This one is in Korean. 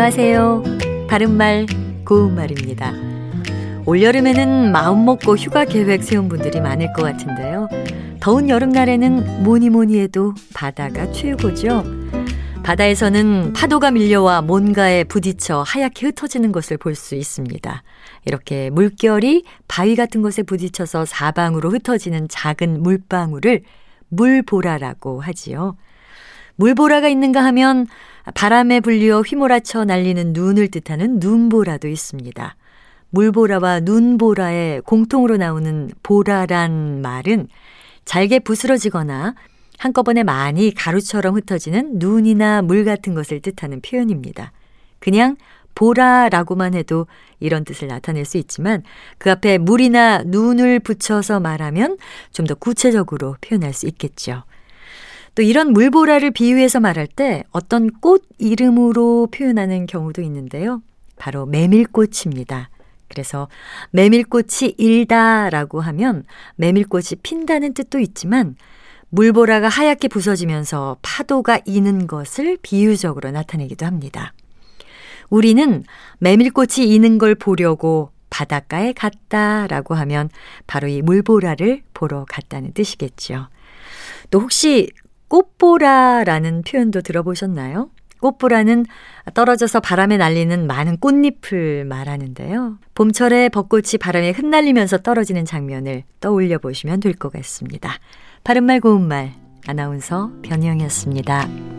안녕하세요. 바른말, 고운말입니다. 올여름에는 마음먹고 휴가 계획 세운 분들이 많을 것 같은데요. 더운 여름날에는 뭐니 뭐니 해도 바다가 최고죠. 바다에서는 파도가 밀려와 뭔가에 부딪혀 하얗게 흩어지는 것을 볼 수 있습니다. 이렇게 물결이 바위 같은 것에 부딪혀서 사방으로 흩어지는 작은 물방울을 물보라라고 하지요. 물보라가 있는가 하면 바람에 불리어 휘몰아쳐 날리는 눈을 뜻하는 눈보라도 있습니다. 물보라와 눈보라의 공통으로 나오는 보라란 말은 잘게 부스러지거나 한꺼번에 많이 가루처럼 흩어지는 눈이나 물 같은 것을 뜻하는 표현입니다. 그냥 보라라고만 해도 이런 뜻을 나타낼 수 있지만 그 앞에 물이나 눈을 붙여서 말하면 좀 더 구체적으로 표현할 수 있겠죠. 또 이런 물보라를 비유해서 말할 때 어떤 꽃 이름으로 표현하는 경우도 있는데요. 바로 메밀꽃입니다. 그래서 메밀꽃이 일다라고 하면 메밀꽃이 핀다는 뜻도 있지만 물보라가 하얗게 부서지면서 파도가 이는 것을 비유적으로 나타내기도 합니다. 우리는 메밀꽃이 이는 걸 보려고 바닷가에 갔다라고 하면 바로 이 물보라를 보러 갔다는 뜻이겠죠. 또 혹시 꽃보라라는 표현도 들어보셨나요? 꽃보라는 떨어져서 바람에 날리는 많은 꽃잎을 말하는데요. 봄철에 벚꽃이 바람에 흩날리면서 떨어지는 장면을 떠올려 보시면 될 것 같습니다. 바른말 고운말 아나운서 변희영이었습니다.